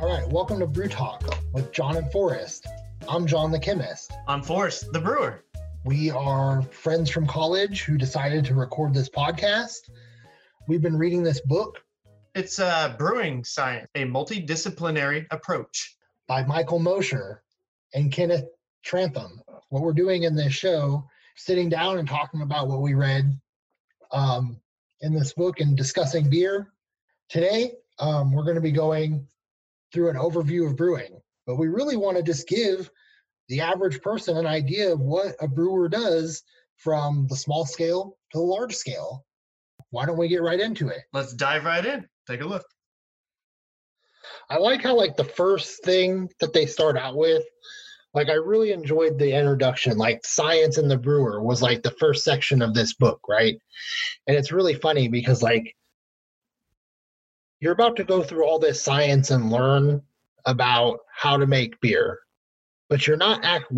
All right, welcome to Brew Talk with John and Forrest. I'm John the chemist. I'm Forrest the brewer. We are friends from college who decided to record this podcast. We've been reading this book It's uh, brewing science, a multidisciplinary approach. by Michael Mosher and Kenneth Trantham. What we're doing in this show, sitting down and talking about what we read um, in this book and discussing beer. Today, um, we're going to be going through an overview of brewing, but we really want to just give the average person an idea of what a brewer does from the small scale to the large scale. Why don't we get right into it? Let's dive right in. Take a look. I like how like the first thing that they start out with, like I really enjoyed the introduction. Like science and the brewer was like the first section of this book, right? And it's really funny because like you're about to go through all this science and learn about how to make beer, but you're not act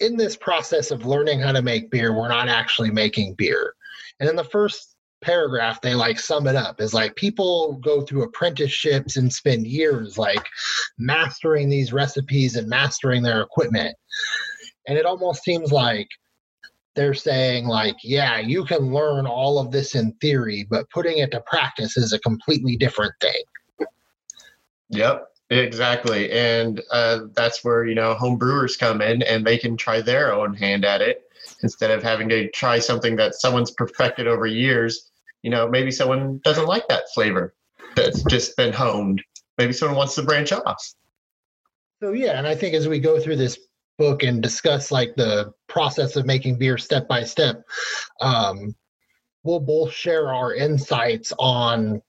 in this process of learning how to make beer. We're not actually making beer. And in the first paragraph they like sum it up is like people go through apprenticeships and spend years like mastering these recipes and mastering their equipment and it almost seems like they're saying like yeah you can learn all of this in theory but putting it to practice is a completely different thing Yep, exactly. And uh, that's where, you know, home brewers come in and they can try their own hand at it instead of having to try something that someone's perfected over years. You know, maybe someone doesn't like that flavor that's just been honed. Maybe someone wants to branch off. so yeah and i think as we go through this book and discuss like the process of making beer step by step um, we'll both share our insights on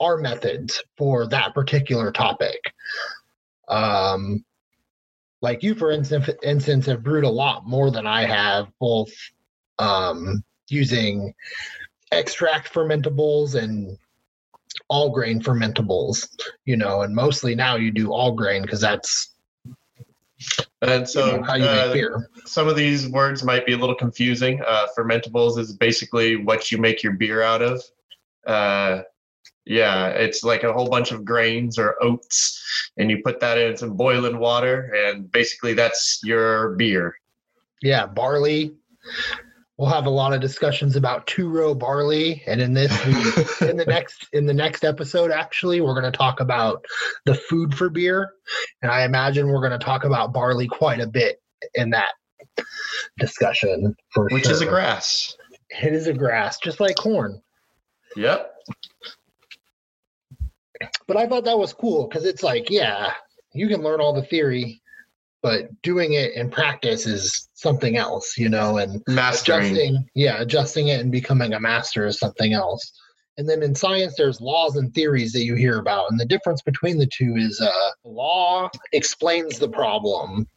our methods for that particular topic. Um, like you, for instance, instance, have brewed a lot more than I have, both um, using extract fermentables and all grain fermentables. You know, and mostly now you do all grain because that's And you so know, you uh, beer. some of these words might be a little confusing. Uh, fermentables is basically what you make your beer out of. Uh, yeah, it's like a whole bunch of grains or oats, and you put that in some boiling water, and basically that's your beer. Yeah, barley. We'll have a lot of discussions about two row barley, and in this, we, in the next in the next episode, actually, we're going to talk about the food for beer, and I imagine we're going to talk about barley quite a bit in that discussion. For Which is a grass. It is a grass, just like corn. Yep. But I thought that was cool because it's like, yeah, you can learn all the theory, but doing it in practice is something else, you know, and Mastering. adjusting yeah adjusting it and becoming a master is something else. And then in science there's laws and theories that you hear about and the difference between the two is uh law explains the problem.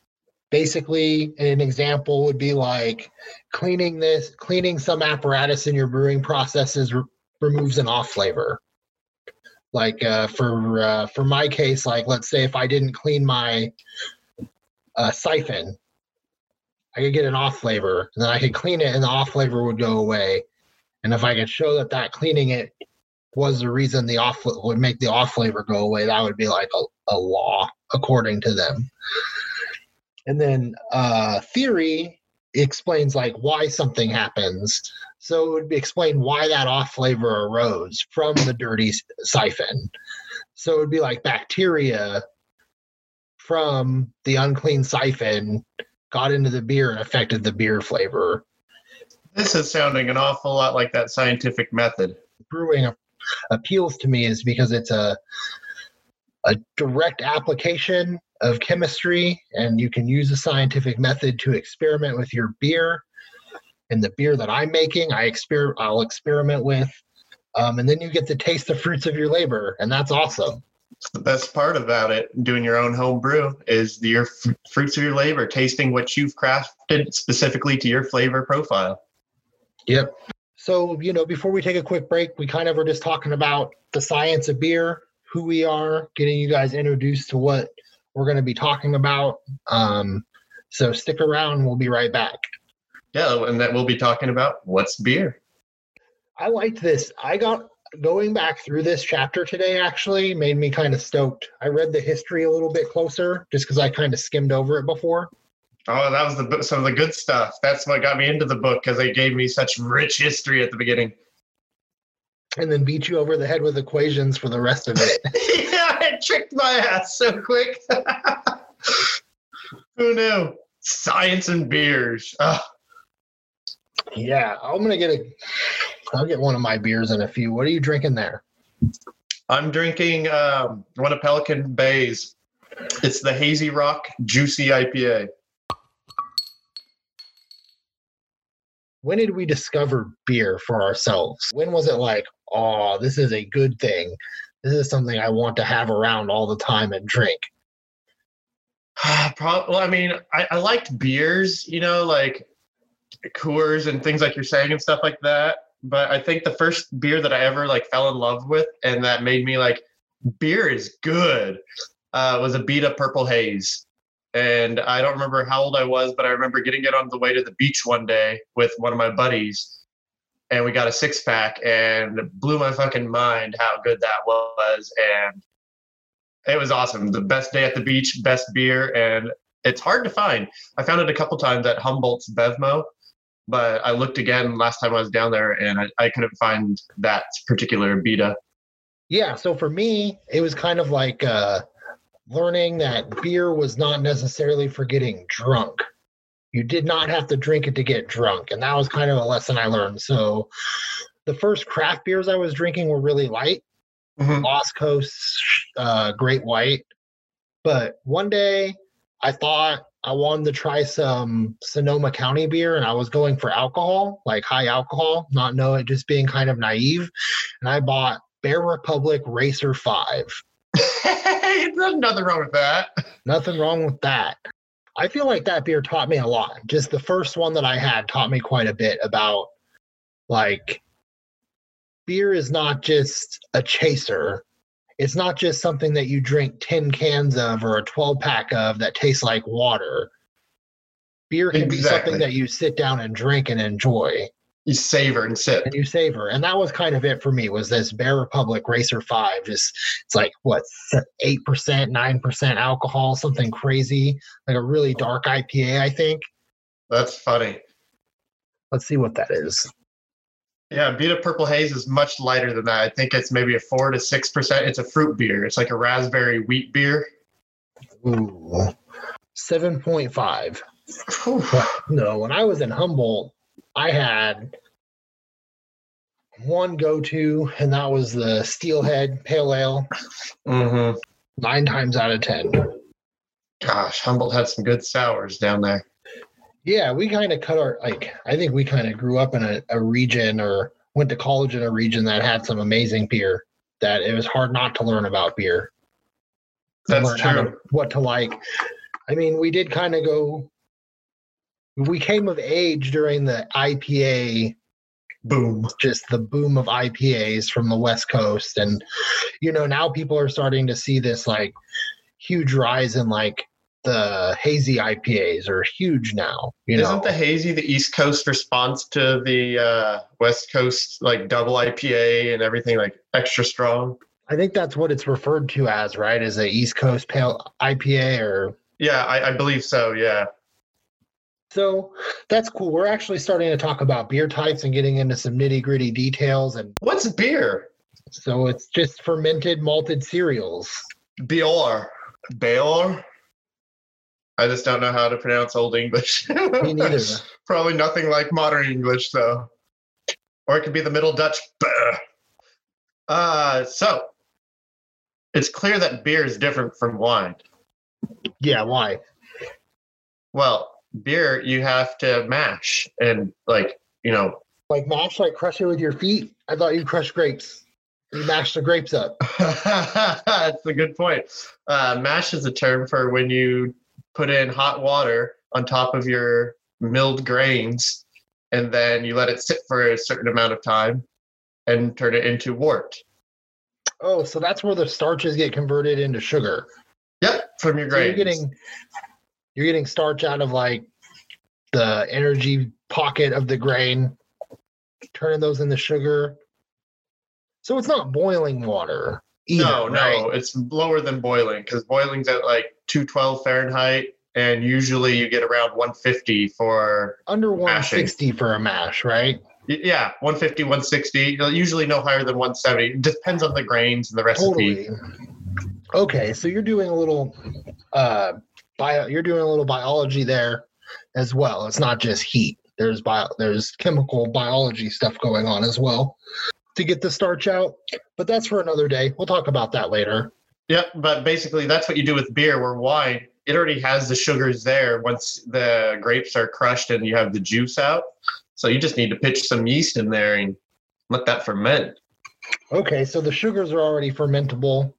Basically an example would be like cleaning this cleaning some apparatus in your brewing processes re- removes an off flavor. Like uh, for uh, for my case like let's say if i didn't clean my uh, siphon I could get an off flavor, and then I could clean it, and the off flavor would go away. And if I could show that that cleaning it was the reason the off would make the off flavor go away, that would be like a, a law according to them. And then uh, theory explains like why something happens. So it would be explain why that off flavor arose from the dirty siphon. So it would be like bacteria from the unclean siphon got into the beer and affected the beer flavor. This is sounding an awful lot like that scientific method. Brewing appeals to me is because it's a a direct application of chemistry, and you can use a scientific method to experiment with your beer. And the beer that I'm making, I exper- I'll experiment with, um, and then you get to taste the fruits of your labor, and that's awesome. The best part about it, doing your own home brew, is the, your f- fruits of your labor, tasting what you've crafted specifically to your flavor profile. Yep. So, you know, before we take a quick break, we kind of were just talking about the science of beer, who we are, getting you guys introduced to what we're going to be talking about. Um, so stick around. We'll be right back. Yeah, and that we'll be talking about what's beer. I liked this. I got going back through this chapter today actually made me kind of stoked. I read the history a little bit closer just because I kind of skimmed over it before. Oh, that was the some of the good stuff. That's what got me into the book because they gave me such rich history at the beginning. And then beat you over the head with equations for the rest of it. yeah, it tricked my ass so quick. Who knew? Science and beers. Ugh. yeah, I'm gonna get a. I'll get one of my beers in a few. What are you drinking there? I'm drinking um, one of Pelican Bay's. It's the Hazy Rock Juicy IPA. When did we discover beer for ourselves? When was it like, oh, this is a good thing? This is something I want to have around all the time and drink. Pro- well, I mean, I, I liked beers, you know, like Coors and things like you're saying and stuff like that. But I think the first beer that I ever like fell in love with and that made me like beer is good uh, was Abita Purple Haze. And I don't remember how old I was, but I remember getting it on the way to the beach one day with one of my buddies. And we got a six pack and blew my fucking mind how good that was. And it was awesome. The best day at the beach, best beer, and it's hard to find. I found it a couple times at Humboldt's Bevmo, but I looked again last time I was down there and I, I couldn't find that particular beta. Yeah, so for me, it was kind of like uh, learning that beer was not necessarily for getting drunk. You did not have to drink it to get drunk. And that was kind of a lesson I learned. So the first craft beers I was drinking were really light. Mhm. Lost Coast, uh, Great White. But one day I thought I wanted to try some Sonoma County beer and I was going for alcohol, like high alcohol, not know it, just being kind of naive. And I bought Bear Republic Racer 5. There's nothing wrong with that. Nothing wrong with that. I feel like that beer taught me a lot. Just the first one that I had taught me quite a bit about like beer is not just a chaser. It's not just something that you drink 10 cans of or a 12 pack of that tastes like water. Beer can be something that you sit down and drink and enjoy You savor and sip. and you savor. And that was kind of it for me was this Bear Republic Racer 5. Just it's like what 8%, 9% alcohol, something crazy, like a really dark IPA, I think. That's funny. Let's see what that is. Yeah, Abita Purple Haze is much lighter than that. I think it's maybe a four to six percent. It's a fruit beer. It's like a raspberry wheat beer. Ooh. 7.5. No, when I was in Humboldt, I had one go to, and that was the Steelhead Pale Ale, hmm nine times out of 10. Gosh, Humboldt had some good sours down there. Yeah, we kind of cut our, like, I think we kind of grew up in a, a region or went to college in a region that had some amazing beer that it was hard not to learn about beer. That's how to- what to like. I mean, we did kind of go, we came of age during the IPA Boom. just the boom of IPAs from the West Coast. And, you know, now people are starting to see this like huge rise in like the hazy IPAs are huge now. You Isn't the hazy the East Coast response to the uh, West Coast like double IPA and everything like extra strong? I think that's what it's referred to as, right? As a East Coast pale IPA or Yeah, I, I believe so. Yeah. so that's cool. We're actually starting to talk about beer types and getting into some nitty gritty details. And What's beer? so it's just fermented malted cereals. Beor. Beor. I just don't know how to pronounce Old English. Me neither. Probably nothing like modern English, though. Or it could be the Middle Dutch. Uh, so it's clear that beer is different from wine. Yeah, why? Well, beer you have to mash and like you know. Like mash, like crush it with your feet? I thought you crushed grapes. You mash the grapes up. That's a good point. Uh, mash is a term for when you put in hot water on top of your milled grains, and then you let it sit for a certain amount of time, and turn it into wort. Oh, so that's where the starches get converted into sugar. Yep, from your So grains. you're getting you're getting starch out of like the energy pocket of the grain, turning those into sugar. So it's not boiling water. Either, no, right? no, it's lower than boiling because boiling's at like 212 Fahrenheit, and usually you get around 150 for Under Mashing. 160 for a mash, right? yeah 150, 160. Usually no higher than 170. It depends on the grains and the recipe. Totally. Okay, so you're doing a little uh bio you're doing a little biology there as well. It's not just heat. There's bio there's chemical biology stuff going on as well to get the starch out. But that's for another day. We'll talk about that later. Yep, but basically that's what you do with beer. Where wine, it already has the sugars there once the grapes are crushed and you have the juice out. So you just need to pitch some yeast in there and let that ferment. Okay, so the sugars are already fermentable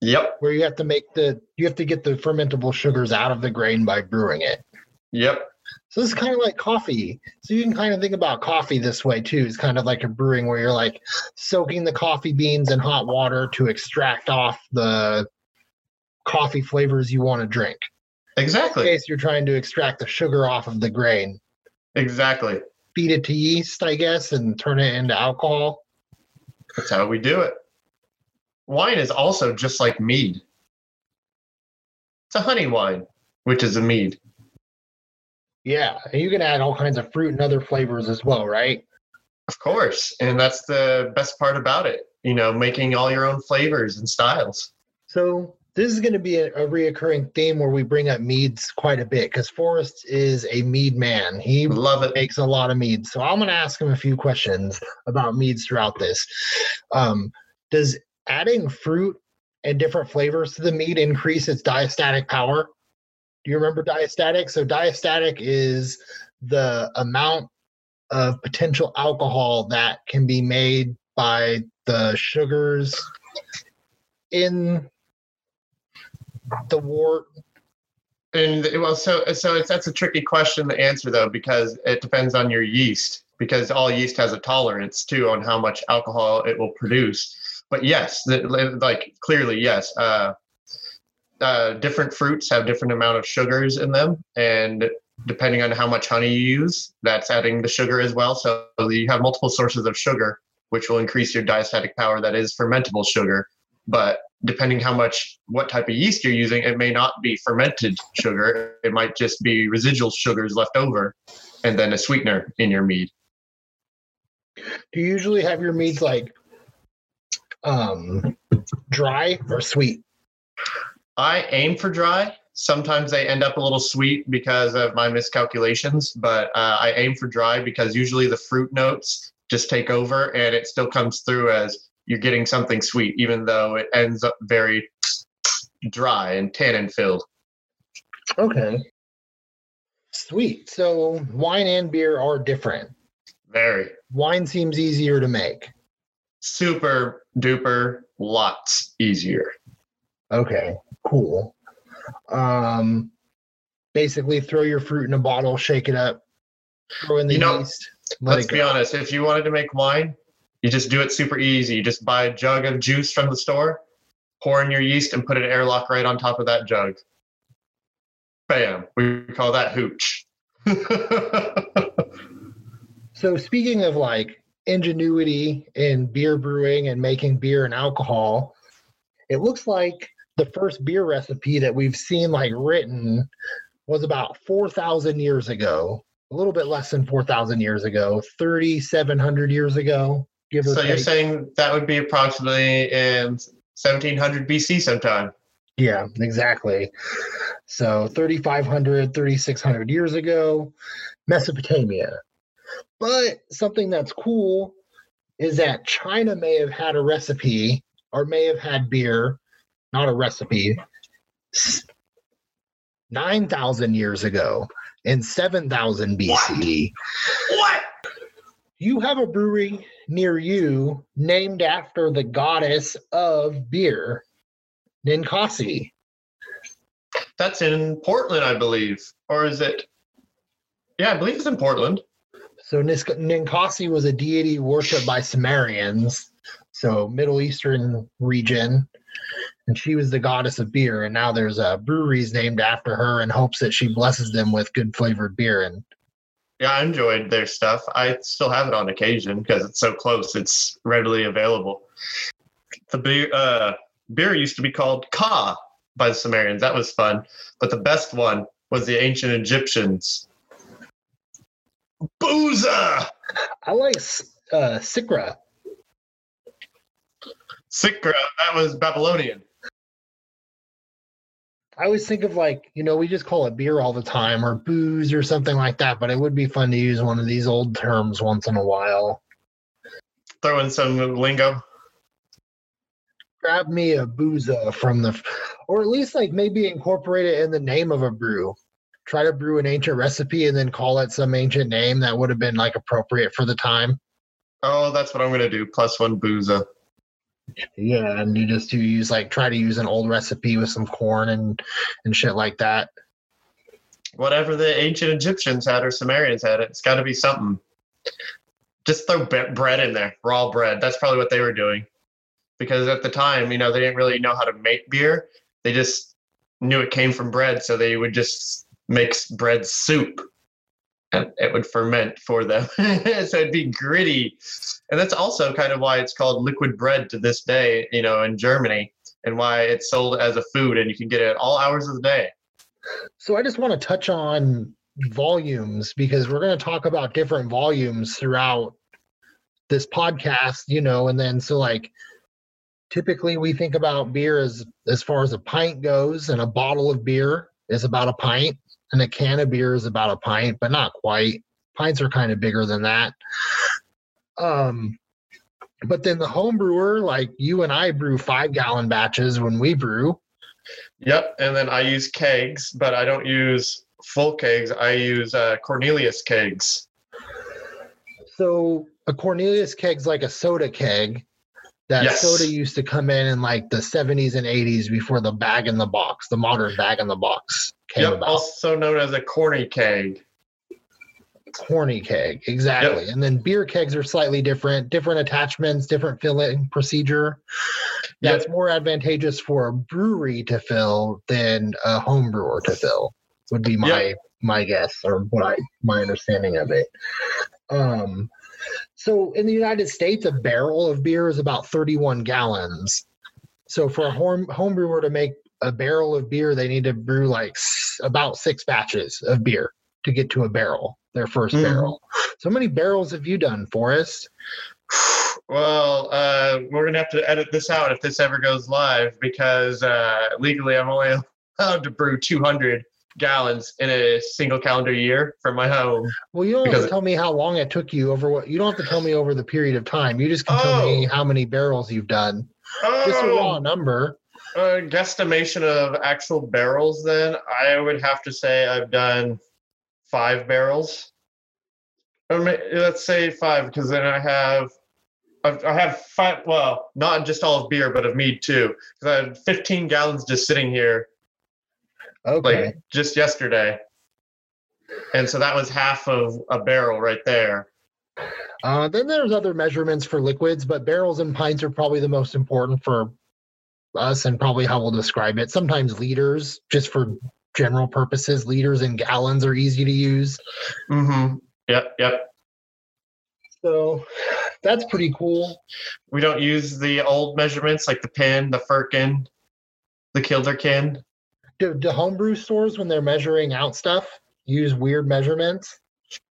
Yep, where you have to make the you have to get the fermentable sugars out of the grain by brewing it. yep, So this is kind of like coffee. So you can kind of think about coffee this way too. It's kind of like a brewing where you're like soaking the coffee beans in hot water to extract off the coffee flavors you want to drink. Exactly. In case you're trying to extract the sugar off of the grain, exactly. feed it to yeast, I guess, and turn it into alcohol. That's how we do it. Wine is also just like mead. It's a honey wine, which is a mead. Yeah, and you can add all kinds of fruit and other flavors as well, right? Of course. And that's the best part about it. You know, making all your own flavors and styles. So this is going to be a, a reoccurring theme where we bring up meads quite a bit because Forrest is a mead man. He Love it. makes a lot of meads. So I'm going to ask him a few questions about meads throughout this. Um, does adding fruit and different flavors to the mead increase its diastatic power? Do you remember diastatic? So diastatic is the amount of potential alcohol that can be made by the sugars in the wort And well, so so it's that's a tricky question to answer though because it depends on your yeast because all yeast has a tolerance too on how much alcohol it will produce. But yes, the- like clearly yes, uh, uh, different fruits have different amount of sugars in them, and depending on how much honey you use, that's adding the sugar as well. So you have multiple sources of sugar, which will increase your diastatic power. That is fermentable sugar, but depending how much what type of yeast you're using it may not be fermented sugar it might just be residual sugars left over and then a sweetener in your mead do you usually have your meads like um dry or sweet i aim for dry. Sometimes they end up a little sweet because of my miscalculations but uh, i aim for dry because usually the fruit notes just take over and it still comes through as you're getting something sweet even though it ends up very dry and tannin filled. Okay. Sweet. So wine and beer are different. Very. Wine seems easier to make. Super duper lots easier okay cool um basically throw your fruit in a bottle shake it up throw in the You know, yeast let Let's be go. honest. If you wanted to make wine, you just do it super easy. You just buy a jug of juice from the store, pour in your yeast, and put an airlock right on top of that jug. Bam. We call that hooch. So speaking of like ingenuity in beer brewing and making beer and alcohol, it looks like the first beer recipe that we've seen like written was about 4,000 years ago, a little bit less than 4,000 years ago, 3,700 years ago, give so you're saying that would be approximately in 1700 BC sometime. Yeah, exactly. So 3,500, 3,600 years ago, Mesopotamia. But something that's cool is that China may have had a recipe or may have had beer, not a recipe, 9,000 years ago in 7,000 BCE. What? You have a brewery near you named after the goddess of beer, Ninkasi. That's in Portland, I believe. Or is it? Yeah, I believe it's in Portland. So Ninkasi was a deity worshipped by Sumerians, so Middle Eastern region, and she was the goddess of beer. And now there's uh, breweries named after her in hopes that she blesses them with good flavored beer. And Yeah, I enjoyed their stuff. I still have it on occasion because it's so close. It's readily available. The beer, uh, beer used to be called Ka by the Sumerians. That was fun. But the best one was the ancient Egyptians. Booza! I like uh, Sikra. Sikra, that was Babylonian. I always think of like, you know, we just call it beer all the time or booze or something like that, but it would be fun to use one of these old terms once in a while. Throw in some lingo. Grab me a booza from the, or at least like maybe incorporate it in the name of a brew. Try to brew an ancient recipe and then call it some ancient name that would have been like appropriate for the time. Oh, that's what I'm going to do. Plus one booza. Yeah, and you just do use like try to use an old recipe with some corn and and shit like that. Whatever the ancient Egyptians had or Sumerians had, it's got to be something. Just throw be- bread in there, raw bread. That's probably what they were doing, because at the time, you know, they didn't really know how to make beer. They just knew it came from bread, so they would just make bread soup and it would ferment for them. so it'd be gritty. And that's also kind of why it's called liquid bread to this day, you know, in Germany, and why it's sold as a food and you can get it at all hours of the day. So I just want to touch on volumes because we're going to talk about different volumes throughout this podcast, you know, and then so like typically we think about beer as as far as a pint goes and a bottle of beer is about a pint and a can of beer is about a pint, but not quite. Pints are kind of bigger than that. Um, but then the home brewer, like you and I, brew five gallon batches when we brew. Yep, and then I use kegs, but I don't use full kegs. I use uh, Cornelius kegs. So a Cornelius keg's like a soda keg. That Yes. soda used to come in in like the 70s and 80s before the bag in the box, the modern bag in the box came Yep, about. also known as a corny keg. Corny keg, exactly. And then beer kegs are slightly different, different attachments, different filling procedure. Yep. That's more advantageous for a brewery to fill than a home brewer to fill. Would be my my guess or what I my understanding of it. Um, so in the United States, a barrel of beer is about 31 gallons. So for a home home brewer to make a barrel of beer, they need to brew like s- about six batches of beer to get to a barrel, their 1st Mhm. barrel. So many barrels have you done, Forrest? Well, uh, we're gonna have to edit this out if this ever goes live because uh, legally I'm only allowed to brew 200 gallons in a single calendar year from my home. Well, you don't have to tell me how long it took you over what you don't have to tell me over the period of time. You just can tell me Oh. how many barrels you've done. Just a raw Oh, number. A guesstimation of actual barrels. Then I would have to say I've done five barrels. Let's say five because then I have. I've- I have five. Well, not just all of beer, but of mead too. Because I had 15 gallons just sitting here Okay. like just yesterday. And so that was half of a barrel right there. Uh, then there's other measurements for liquids, but barrels and pints are probably the most important for us and probably how we'll describe it. Sometimes liters, just for general purposes, liters and gallons are easy to use. Mm-hmm. Yep, yep. So that's pretty cool. We don't use the old measurements like the pin, the firkin, the kilderkin. Do, do homebrew stores, when they're measuring out stuff, use weird measurements?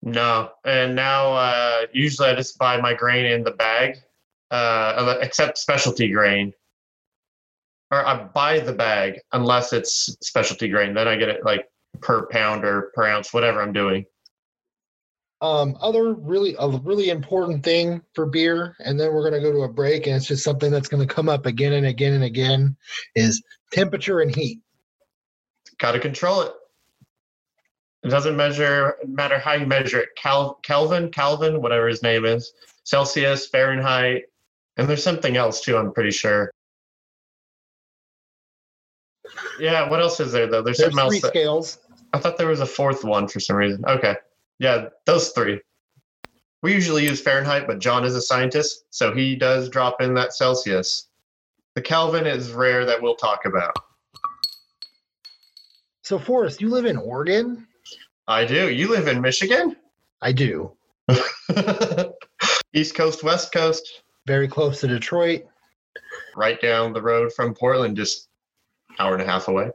No. And now uh, usually I just buy my grain in the bag, uh, except specialty grain. Or I buy the bag unless it's specialty grain. Then I get it like per pound or per ounce, whatever I'm doing. Um, other really a really important thing for beer, and then we're gonna go to a break, and it's just something that's gonna come up again and again and again, is temperature and heat. Got to control it. It doesn't measure matter how you measure it. Cal, Kelvin, Calvin, whatever his name is, Celsius, Fahrenheit, and there's something else too. I'm pretty sure. Yeah, what else is there though? There's, There's something three else. That, scales. I thought there was a fourth one for some reason. Okay, yeah, those three. We usually use Fahrenheit, but John is a scientist, so he does drop in that Celsius. The Kelvin is rare that we'll talk about. So, Forrest, you live in Oregon. I do. You live in Michigan? I do. East Coast, West Coast, Very close to Detroit. right down the road from Portland, just hour and a half away.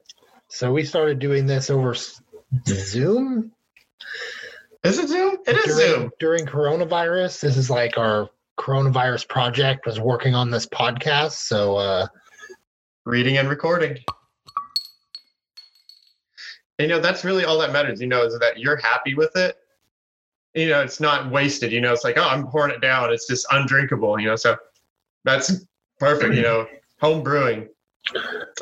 So we started doing this over Zoom Is it Zoom? It is during, Zoom. during coronavirus. This is like our coronavirus project was working on this podcast. So uh Reading and recording. You know, that's really all that matters, you know, is that you're happy with it. You know, it's not wasted. You know, it's like, oh, I'm pouring it down. It's just undrinkable, you know. So that's perfect, you know. Home brewing.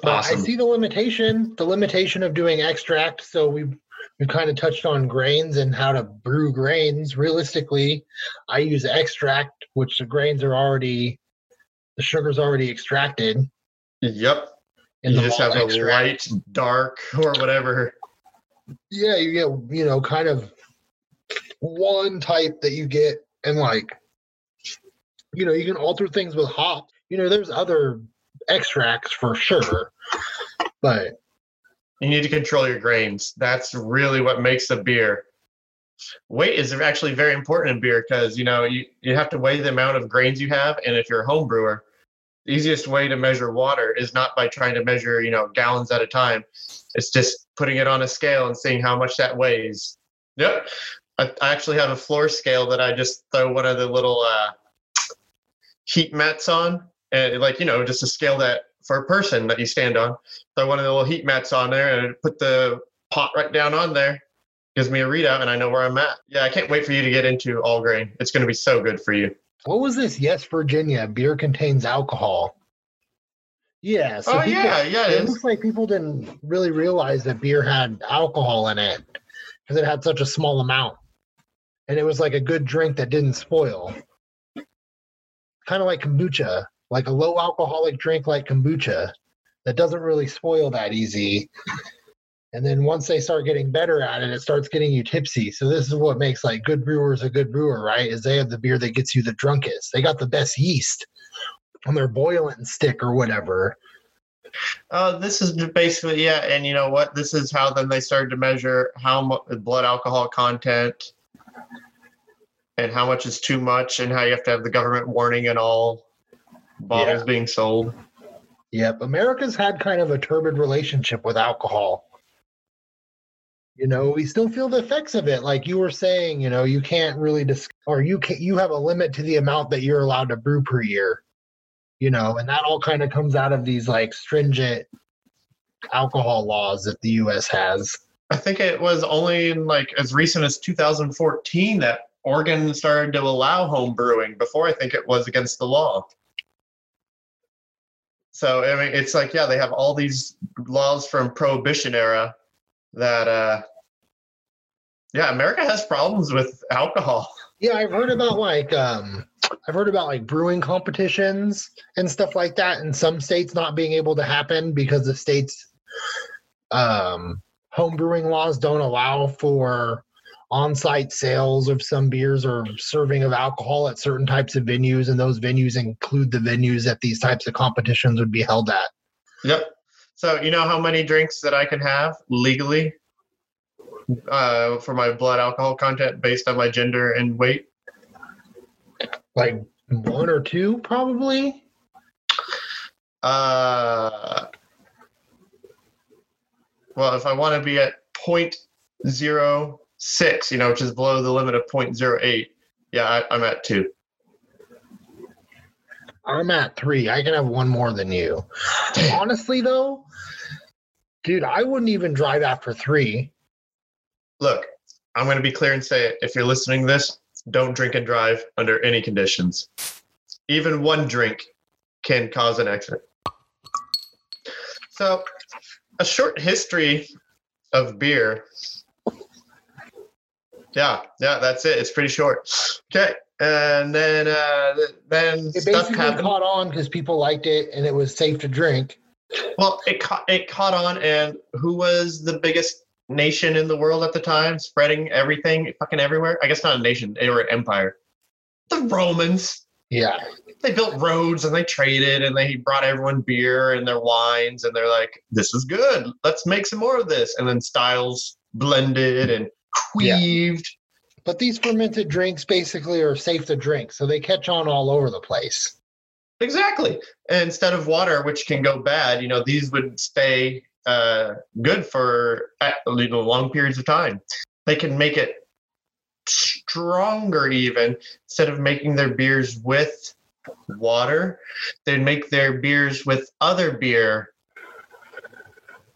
Awesome. I see the limitation, the limitation of doing extract. So we've we've kind of touched on grains and how to brew grains. Realistically, I use extract, which the grains are already the sugar's already extracted. Yep. in you just have malt a light, dark, or whatever. Yeah, you get you know kind of one type that you get, and like you know you can alter things with hops. You know, there's other extracts for sure, but You need to control your grains. That's really what makes a beer. Weight is actually very important in beer because you know you, you have to weigh the amount of grains you have, and if you're a home brewer, the easiest way to measure water is not by trying to measure you know gallons at a time. It's just putting it on a scale and seeing how much that weighs. Yep, I, I actually have a floor scale that I just throw one of the little uh, heat mats on, and like you know just a scale that for a person that you stand on throw one of the little heat mats on there and put the pot right down on there. Gives me a readout and I know where I'm at. Yeah, I can't wait for you to get into all grain. It's going to be so good for you. what was this? Yes, Virginia, beer contains alcohol. Yeah. So oh people- yeah, yeah, it it looks like people didn't really realize that beer had alcohol in it because it had such a small amount, and it was like a good drink that didn't spoil. Kind of like kombucha, like a low alcoholic drink like kombucha that doesn't really spoil that easy. And then once they start getting better at it, it starts getting you tipsy. So this is what makes like good brewers a good brewer, right? Is they have the beer that gets you the drunkest. They got the best yeast on their boiling stick or whatever. Oh, this is basically yeah, and you know what? This is how then they started to measure how much blood alcohol content and how much is too much, and how you have to have the government warning and all bottles being sold. Yep, America's had kind of a turbid relationship with alcohol. You know, we still feel the effects of it. Like you were saying, you know, you can't really dis- or you can you have a limit to the amount that you're allowed to brew per year. You know, and that all kind of comes out of these like stringent alcohol laws that the US has. I think it was only in like as recent as 2014 that Oregon started to allow home brewing. Before I think it was against the law. So I mean, it's like yeah, they have all these laws from Prohibition era that uh, yeah, America has problems with alcohol. Yeah, I've heard about like um I've heard about like brewing competitions and stuff like that in some states not being able to happen because the states um home brewing laws don't allow for on-site sales of some beers or serving of alcohol at certain types of venues and those venues include the venues that these types of competitions would be held at. Yep. So you know how many drinks that I can have legally uh, for my blood alcohol content based on my gender and weight? Like one or two probably. Uh, well, if I want to be at 0.06, you know, which is below the limit of 0.08, yeah, I, I'm at two. I'm at three. I can have one more than you. Honestly, though, dude, I wouldn't even drive after three. Look, I'm going to be clear and say it. If you're listening to this, don't drink and drive under any conditions. Even one drink can cause an accident. So, a short history of beer. Yeah, yeah, that's it. It's pretty short. Okay, and then uh, then It basically caught on because people liked it and it was safe to drink. Well, it caught it caught on, and who was the biggest nation in the world at the time, spreading everything fucking everywhere? I guess not a nation; they were an empire. The Romans. Yeah. They built roads and they traded, and they brought everyone beer and their wines, and they're like, "This is good. Let's make some more of this." And then styles blended and Yeah. But these fermented drinks basically are safe to drink, so they catch on all over the place. Exactly. And instead of water, which can go bad, you know, these would stay uh, good for uh, you know, long periods of time. They can make it stronger even instead of making their beers with water they'd make their beers with other beer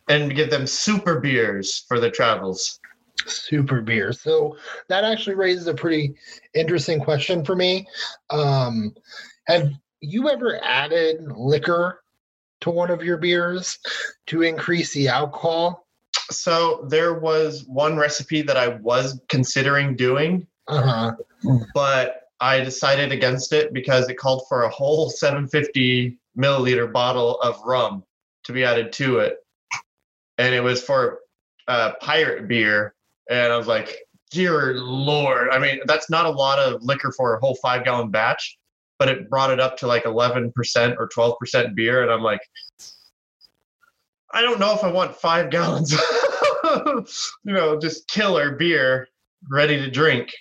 and give them super beers for the travels super beer. So that actually raises a pretty interesting question for me. Um, have you ever added liquor to one of your beers to increase the alcohol? So there was one recipe that I was considering doing, uh-huh. but I decided against it because it called for a whole 750 milliliter bottle of rum to be added to it, and it was for uh, pirate beer, and I was like, dear lord! I mean, that's not a lot of liquor for a whole five gallon batch, but it brought it up to like 11% or 12% beer, and I'm like, I don't know if I want five gallons, you know, just killer beer ready to drink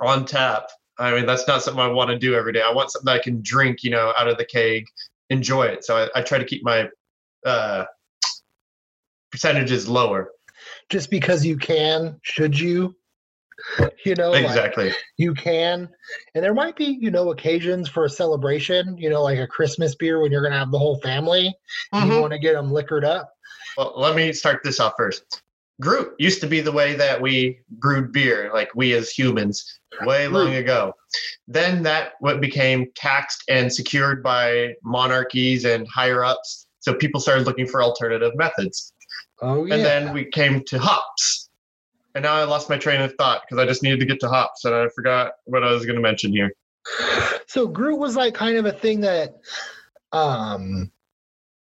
on tap. I mean, that's not something I want to do every day. I want something I can drink, you know, out of the keg, enjoy it. So I, I try to keep my uh, percentages lower. Just because you can, should you? you know exactly like you can and there might be you know occasions for a celebration you know like a christmas beer when you're gonna have the whole family mm-hmm. you want to get them liquored up well let me start this off first gruit used to be the way that we brewed beer, like we as humans, way long ago. Then that what became taxed and secured by monarchies and higher ups. So people started looking for alternative methods. Oh yeah. And then we came to hops and now I lost my train of thought because I just needed to get to hops and I forgot what I was going to mention here. So gruit was like kind of a thing that um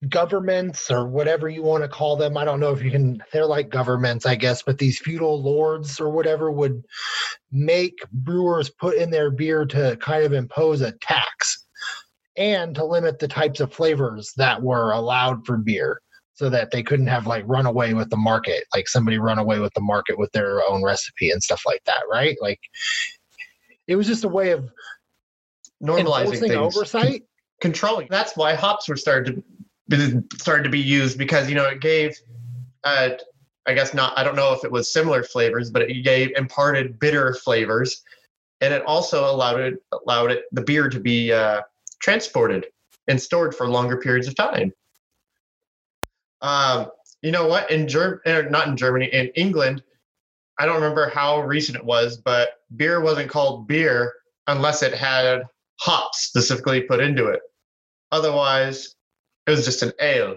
governments or whatever you want to call them i don't know if you can they're like governments i guess but these feudal lords or whatever would make brewers put in their beer to kind of impose a tax and to limit the types of flavors that were allowed for beer so that they couldn't have like run away with the market, like somebody run away with the market with their own recipe and stuff like that, right? Like it was just a way of normalizing things, oversight, Con- controlling. That's why hops were started to started to be used because you know it gave, uh, I guess not. I don't know if it was similar flavors, but it gave imparted bitter flavors, and it also allowed it allowed it the beer to be uh, transported and stored for longer periods of time. Um, you know what? In Germany, er, not in Germany, in England, I don't remember how recent it was, but beer wasn't called beer unless it had hops specifically put into it. Otherwise, it was just an ale.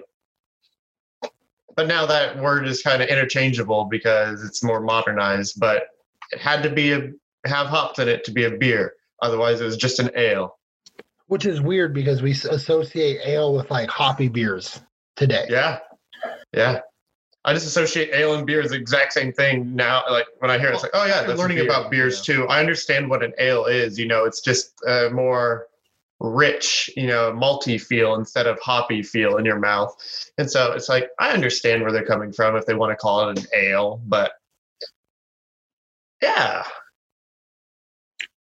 But now that word is kind of interchangeable because it's more modernized. But it had to be a have hops in it to be a beer. Otherwise, it was just an ale. Which is weird because we associate ale with like hoppy beers today. Yeah, yeah. I just associate ale and beer as the exact same thing now. Like when I hear it, it's like, oh yeah, they're learning beer, about beers yeah. too. I understand what an ale is. You know, it's just a more rich, you know, malty feel instead of hoppy feel in your mouth. And so it's like I understand where they're coming from if they want to call it an ale, but yeah.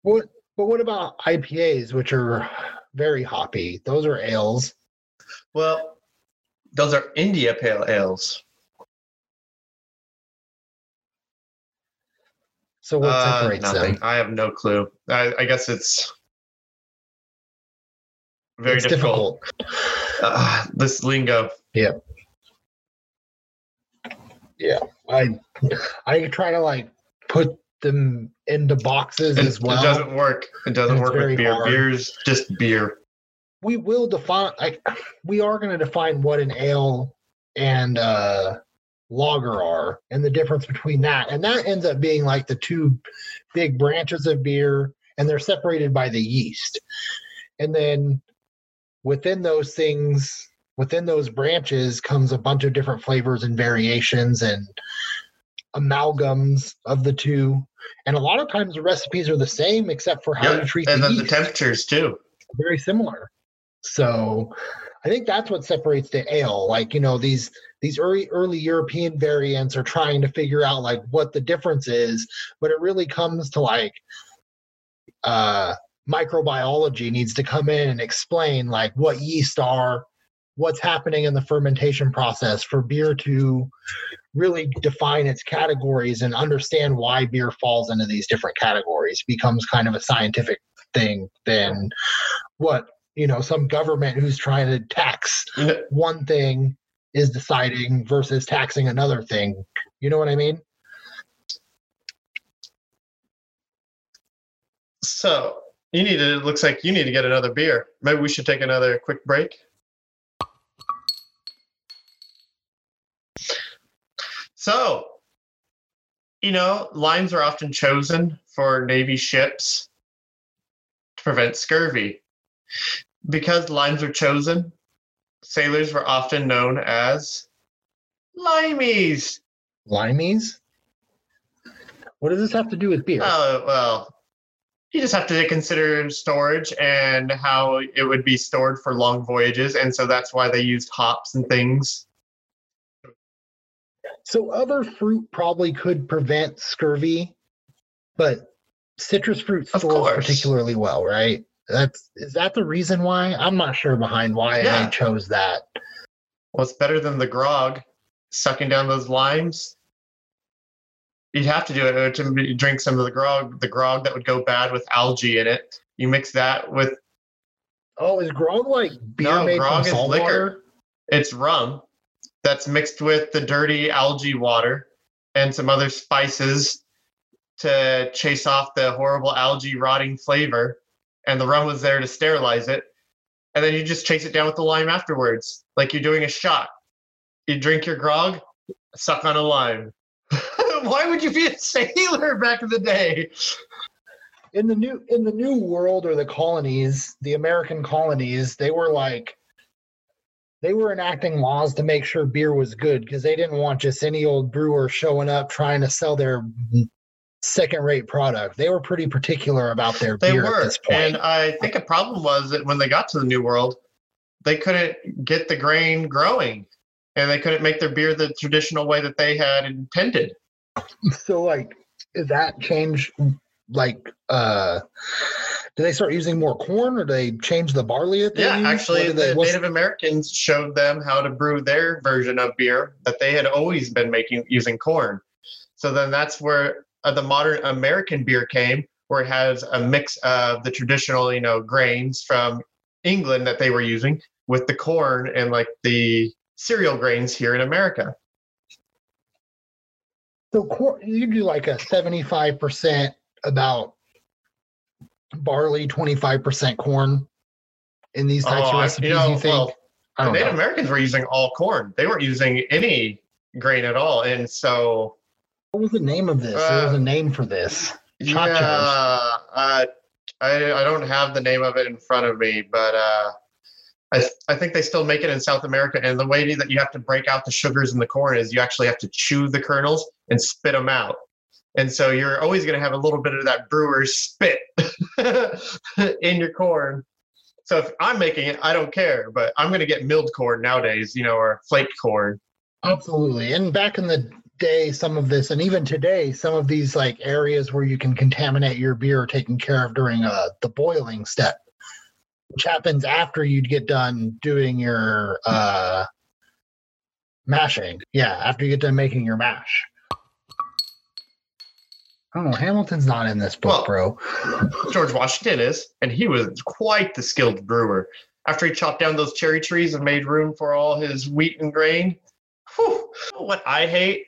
What? But what about IPAs, which are very hoppy? Those are ales. Well, those are India Pale Ales. So what uh, separates uh, nothing. them? I have no clue. I, I guess it's very it's difficult. difficult. Uh, this lingo. Yeah. Yeah. I I try to like put them into boxes it, as well. It doesn't work. It doesn't work with beer. Hard. Beer's just beer we will define like we are going to define what an ale and uh lager are and the difference between that and that ends up being like the two big branches of beer and they're separated by the yeast and then within those things within those branches comes a bunch of different flavors and variations and amalgams of the two and a lot of times the recipes are the same except for how yep. you treat and the then yeast. the temperatures too very similar so I think that's what separates the ale. Like, you know, these these early early European variants are trying to figure out like what the difference is, but it really comes to like uh microbiology needs to come in and explain like what yeast are, what's happening in the fermentation process for beer to really define its categories and understand why beer falls into these different categories becomes kind of a scientific thing than what you know some government who's trying to tax one thing is deciding versus taxing another thing you know what i mean So you need to. It looks like you need to get another beer. Maybe we should take another quick break. So, you know, lines are often chosen for Navy ships to prevent scurvy. Because limes are chosen, sailors were often known as limeys. limeys what does this have to do with beer Oh, well, you just have to consider storage and how it would be stored for long voyages. And so that's why they used hops and things. So other fruit probably could prevent scurvy, but citrus fruit stores particularly well, right? That's is that the reason why? I'm not sure behind why Yeah. they chose that. Well, it's better than the grog, sucking down those limes. You'd have to do it uh, to drink some of the grog, the grog that would go bad with algae in it. You mix that with Oh, is grog like beer No, made grog from is liquor. water? it's rum that's mixed with the dirty algae water and some other spices to chase off the horrible algae rotting flavor. And the rum was there to sterilize it. And then you just chase it down with the lime afterwards, like you're doing a shot. You drink your grog, suck on a lime. Why would you be a sailor back in the day? In the new in the new world or the colonies, the American colonies, they were like they were enacting laws to make sure beer was good because they didn't want just any old brewer showing up trying to sell their second rate product. They were pretty particular about their They beer at were. this point. And I think a problem was that when they got to the New World, they couldn't get the grain growing and they couldn't make their beer the traditional way that they had intended. so like is that change like uh do they start using more corn or do they change the barley that they Yeah, use? actually, they- the Native Americans showed them how to brew their version of beer that they had always been making using corn. So then that's where uh, the modern American beer came, where it has a mix of the traditional, you know, grains from England that they were using with the corn and like the cereal grains here in America. So corn, you do like a seventy-five percent about barley, twenty-five percent corn in these types Oh, of recipes. you know, you think? well, I the don't Native know. Americans were using all corn. They weren't using any grain at all. And so, What was the name of this? there was Uh, a name for this. yeah, uh, I, I don't have the name of it in front of me, but uh, I, I think they still make it in South America. And the way that you have to break out the sugars in the corn is you actually have to chew the kernels and spit them out. And so you're always going to have a little bit of that brewer's spit in your corn. So if I'm making it, I don't care, but I'm going to get milled corn nowadays, you know, or flaked corn. Absolutely. And back in the day, some of this, and even today, some of these like areas where you can contaminate your beer are taken care of during uh, the boiling step, which happens after you'd get done doing your uh, mashing. Yeah, after you get done making your mash. I don't know. Hamilton's not in this book, Well, bro. George Washington is, and he was quite the skilled brewer. After he chopped down those cherry trees and made room for all his wheat and grain, whew, what I hate,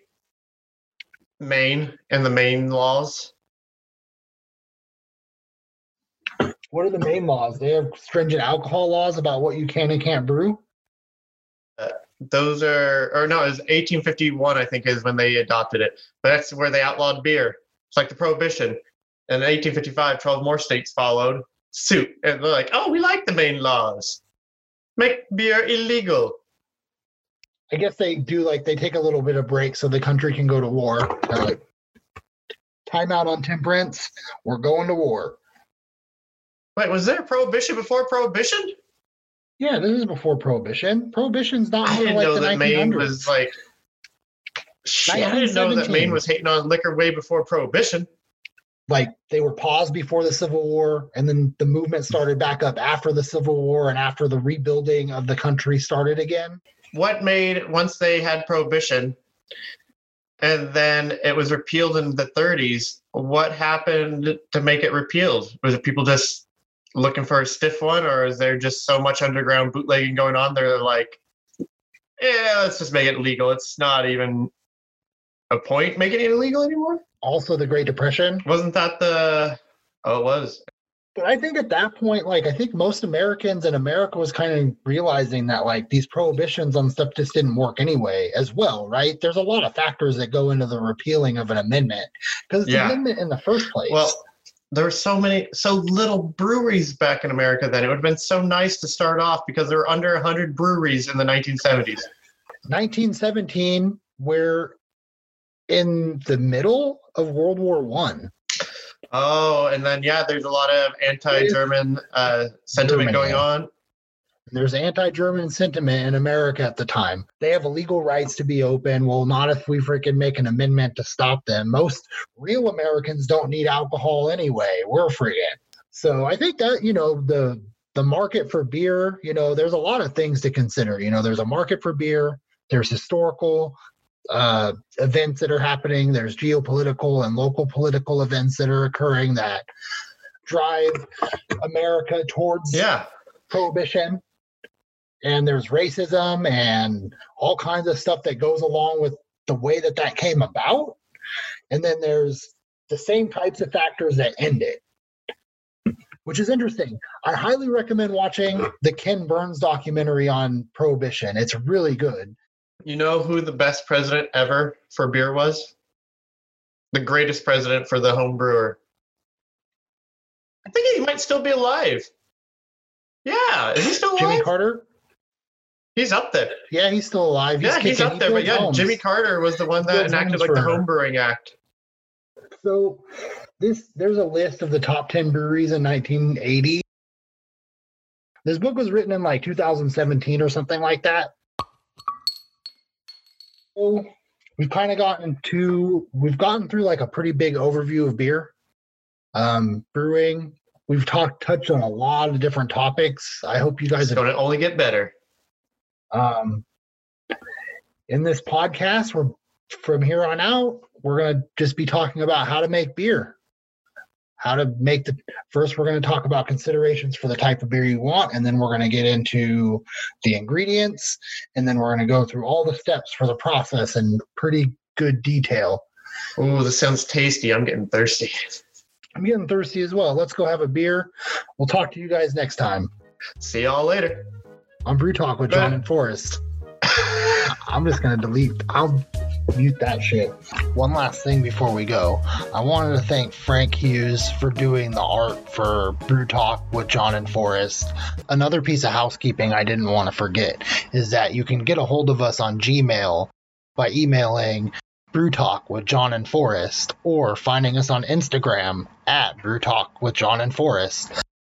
Maine and the Maine laws. What are the Maine laws? They have stringent alcohol laws about what you can and can't brew. Uh, those are, or no, it was 1851, I think, is when they adopted it. But that's where they outlawed beer. It's like the prohibition. And in 1855, 12 more states followed suit. And they're like, oh, we like the Maine laws. Make beer illegal. I guess they do like they take a little bit of break so the country can go to war. They're like, time out on temperance. We're going to war. Wait, was there prohibition before prohibition? Yeah, this is before Prohibition. Prohibition's not I didn't like know the that Maine 1900s. was like. Shit, I didn't know that Maine was hating on liquor way before Prohibition. like they were paused before the Civil War, and then the movement started back up after the Civil War and after the rebuilding of the country started again. What made once they had Prohibition, and then it was repealed in the 30s? What happened to make it repealed? Was it people just looking for a stiff one, or is there just so much underground bootlegging going on? They're like, yeah, let's just make it legal. It's not even a point making it illegal anymore. Also, the Great Depression. Wasn't that the? Oh, it was. But I think at that point, like I think most Americans and America was kind of realizing that like these prohibitions on stuff just didn't work anyway, as well, right? There's a lot of factors that go into the repealing of an amendment because it's Yeah. an amendment in the first place. Well, there were so many, so little breweries back in America then. It would have been so nice to start off because there were under 100 breweries in the 1970s. 1917, we're in the middle of World War One. Oh, and then, yeah, there's a lot of anti German uh, sentiment Germany, going on. There's anti-German sentiment in America at the time. They have legal rights to be open. Well, not if we freaking make an amendment to stop them. Most real Americans don't need alcohol anyway. We're freaking. So I think that you know the the market for beer. You know, there's a lot of things to consider. You know, there's a market for beer. There's historical uh, events that are happening. There's geopolitical and local political events that are occurring that drive America towards Yeah. prohibition. And there's racism and all kinds of stuff that goes along with the way that that came about. And then there's the same types of factors that end it which is interesting. I highly recommend watching the ken burns documentary on prohibition. It's really good You know who the best president ever for beer was? The greatest president for the home brewer. I think he might still be alive. Yeah, is he still alive? jimmy carter He's up there. yeah he's still alive yeah, he's up He there. But yeah, homes. Jimmy Carter was the one that enacted like the for- Home Brewing Act. So this there's a list of the top 10 breweries in 1980. This book was written in like 2017 or something like that. So we've kind of gotten to we've gotten through like a pretty big overview of beer. Um brewing. We've talked touched on a lot of different topics. I hope you guys It's going to only get better. um, in this podcast, we're from here on out, we're going to just be talking about how to make beer. How to make the first, we're going to talk about considerations for the type of beer you want, and then we're going to get into the ingredients, and then we're going to go through all the steps for the process in pretty good detail. oh this sounds tasty. I'm getting thirsty. I'm getting thirsty as well. Let's go have a beer. We'll talk to you guys next time See y'all later. on Brew Talk with John and Forrest. I'm just gonna delete. I'll mute that shit. One last thing before we go, I wanted to thank Frank Hughes for doing the art for Brew Talk with John and Forrest. Another piece of housekeeping I didn't want to forget is that you can get a hold of us on Gmail by emailing Brew Talk with John and Forrest or finding us on Instagram at Brew Talk with John and Forrest.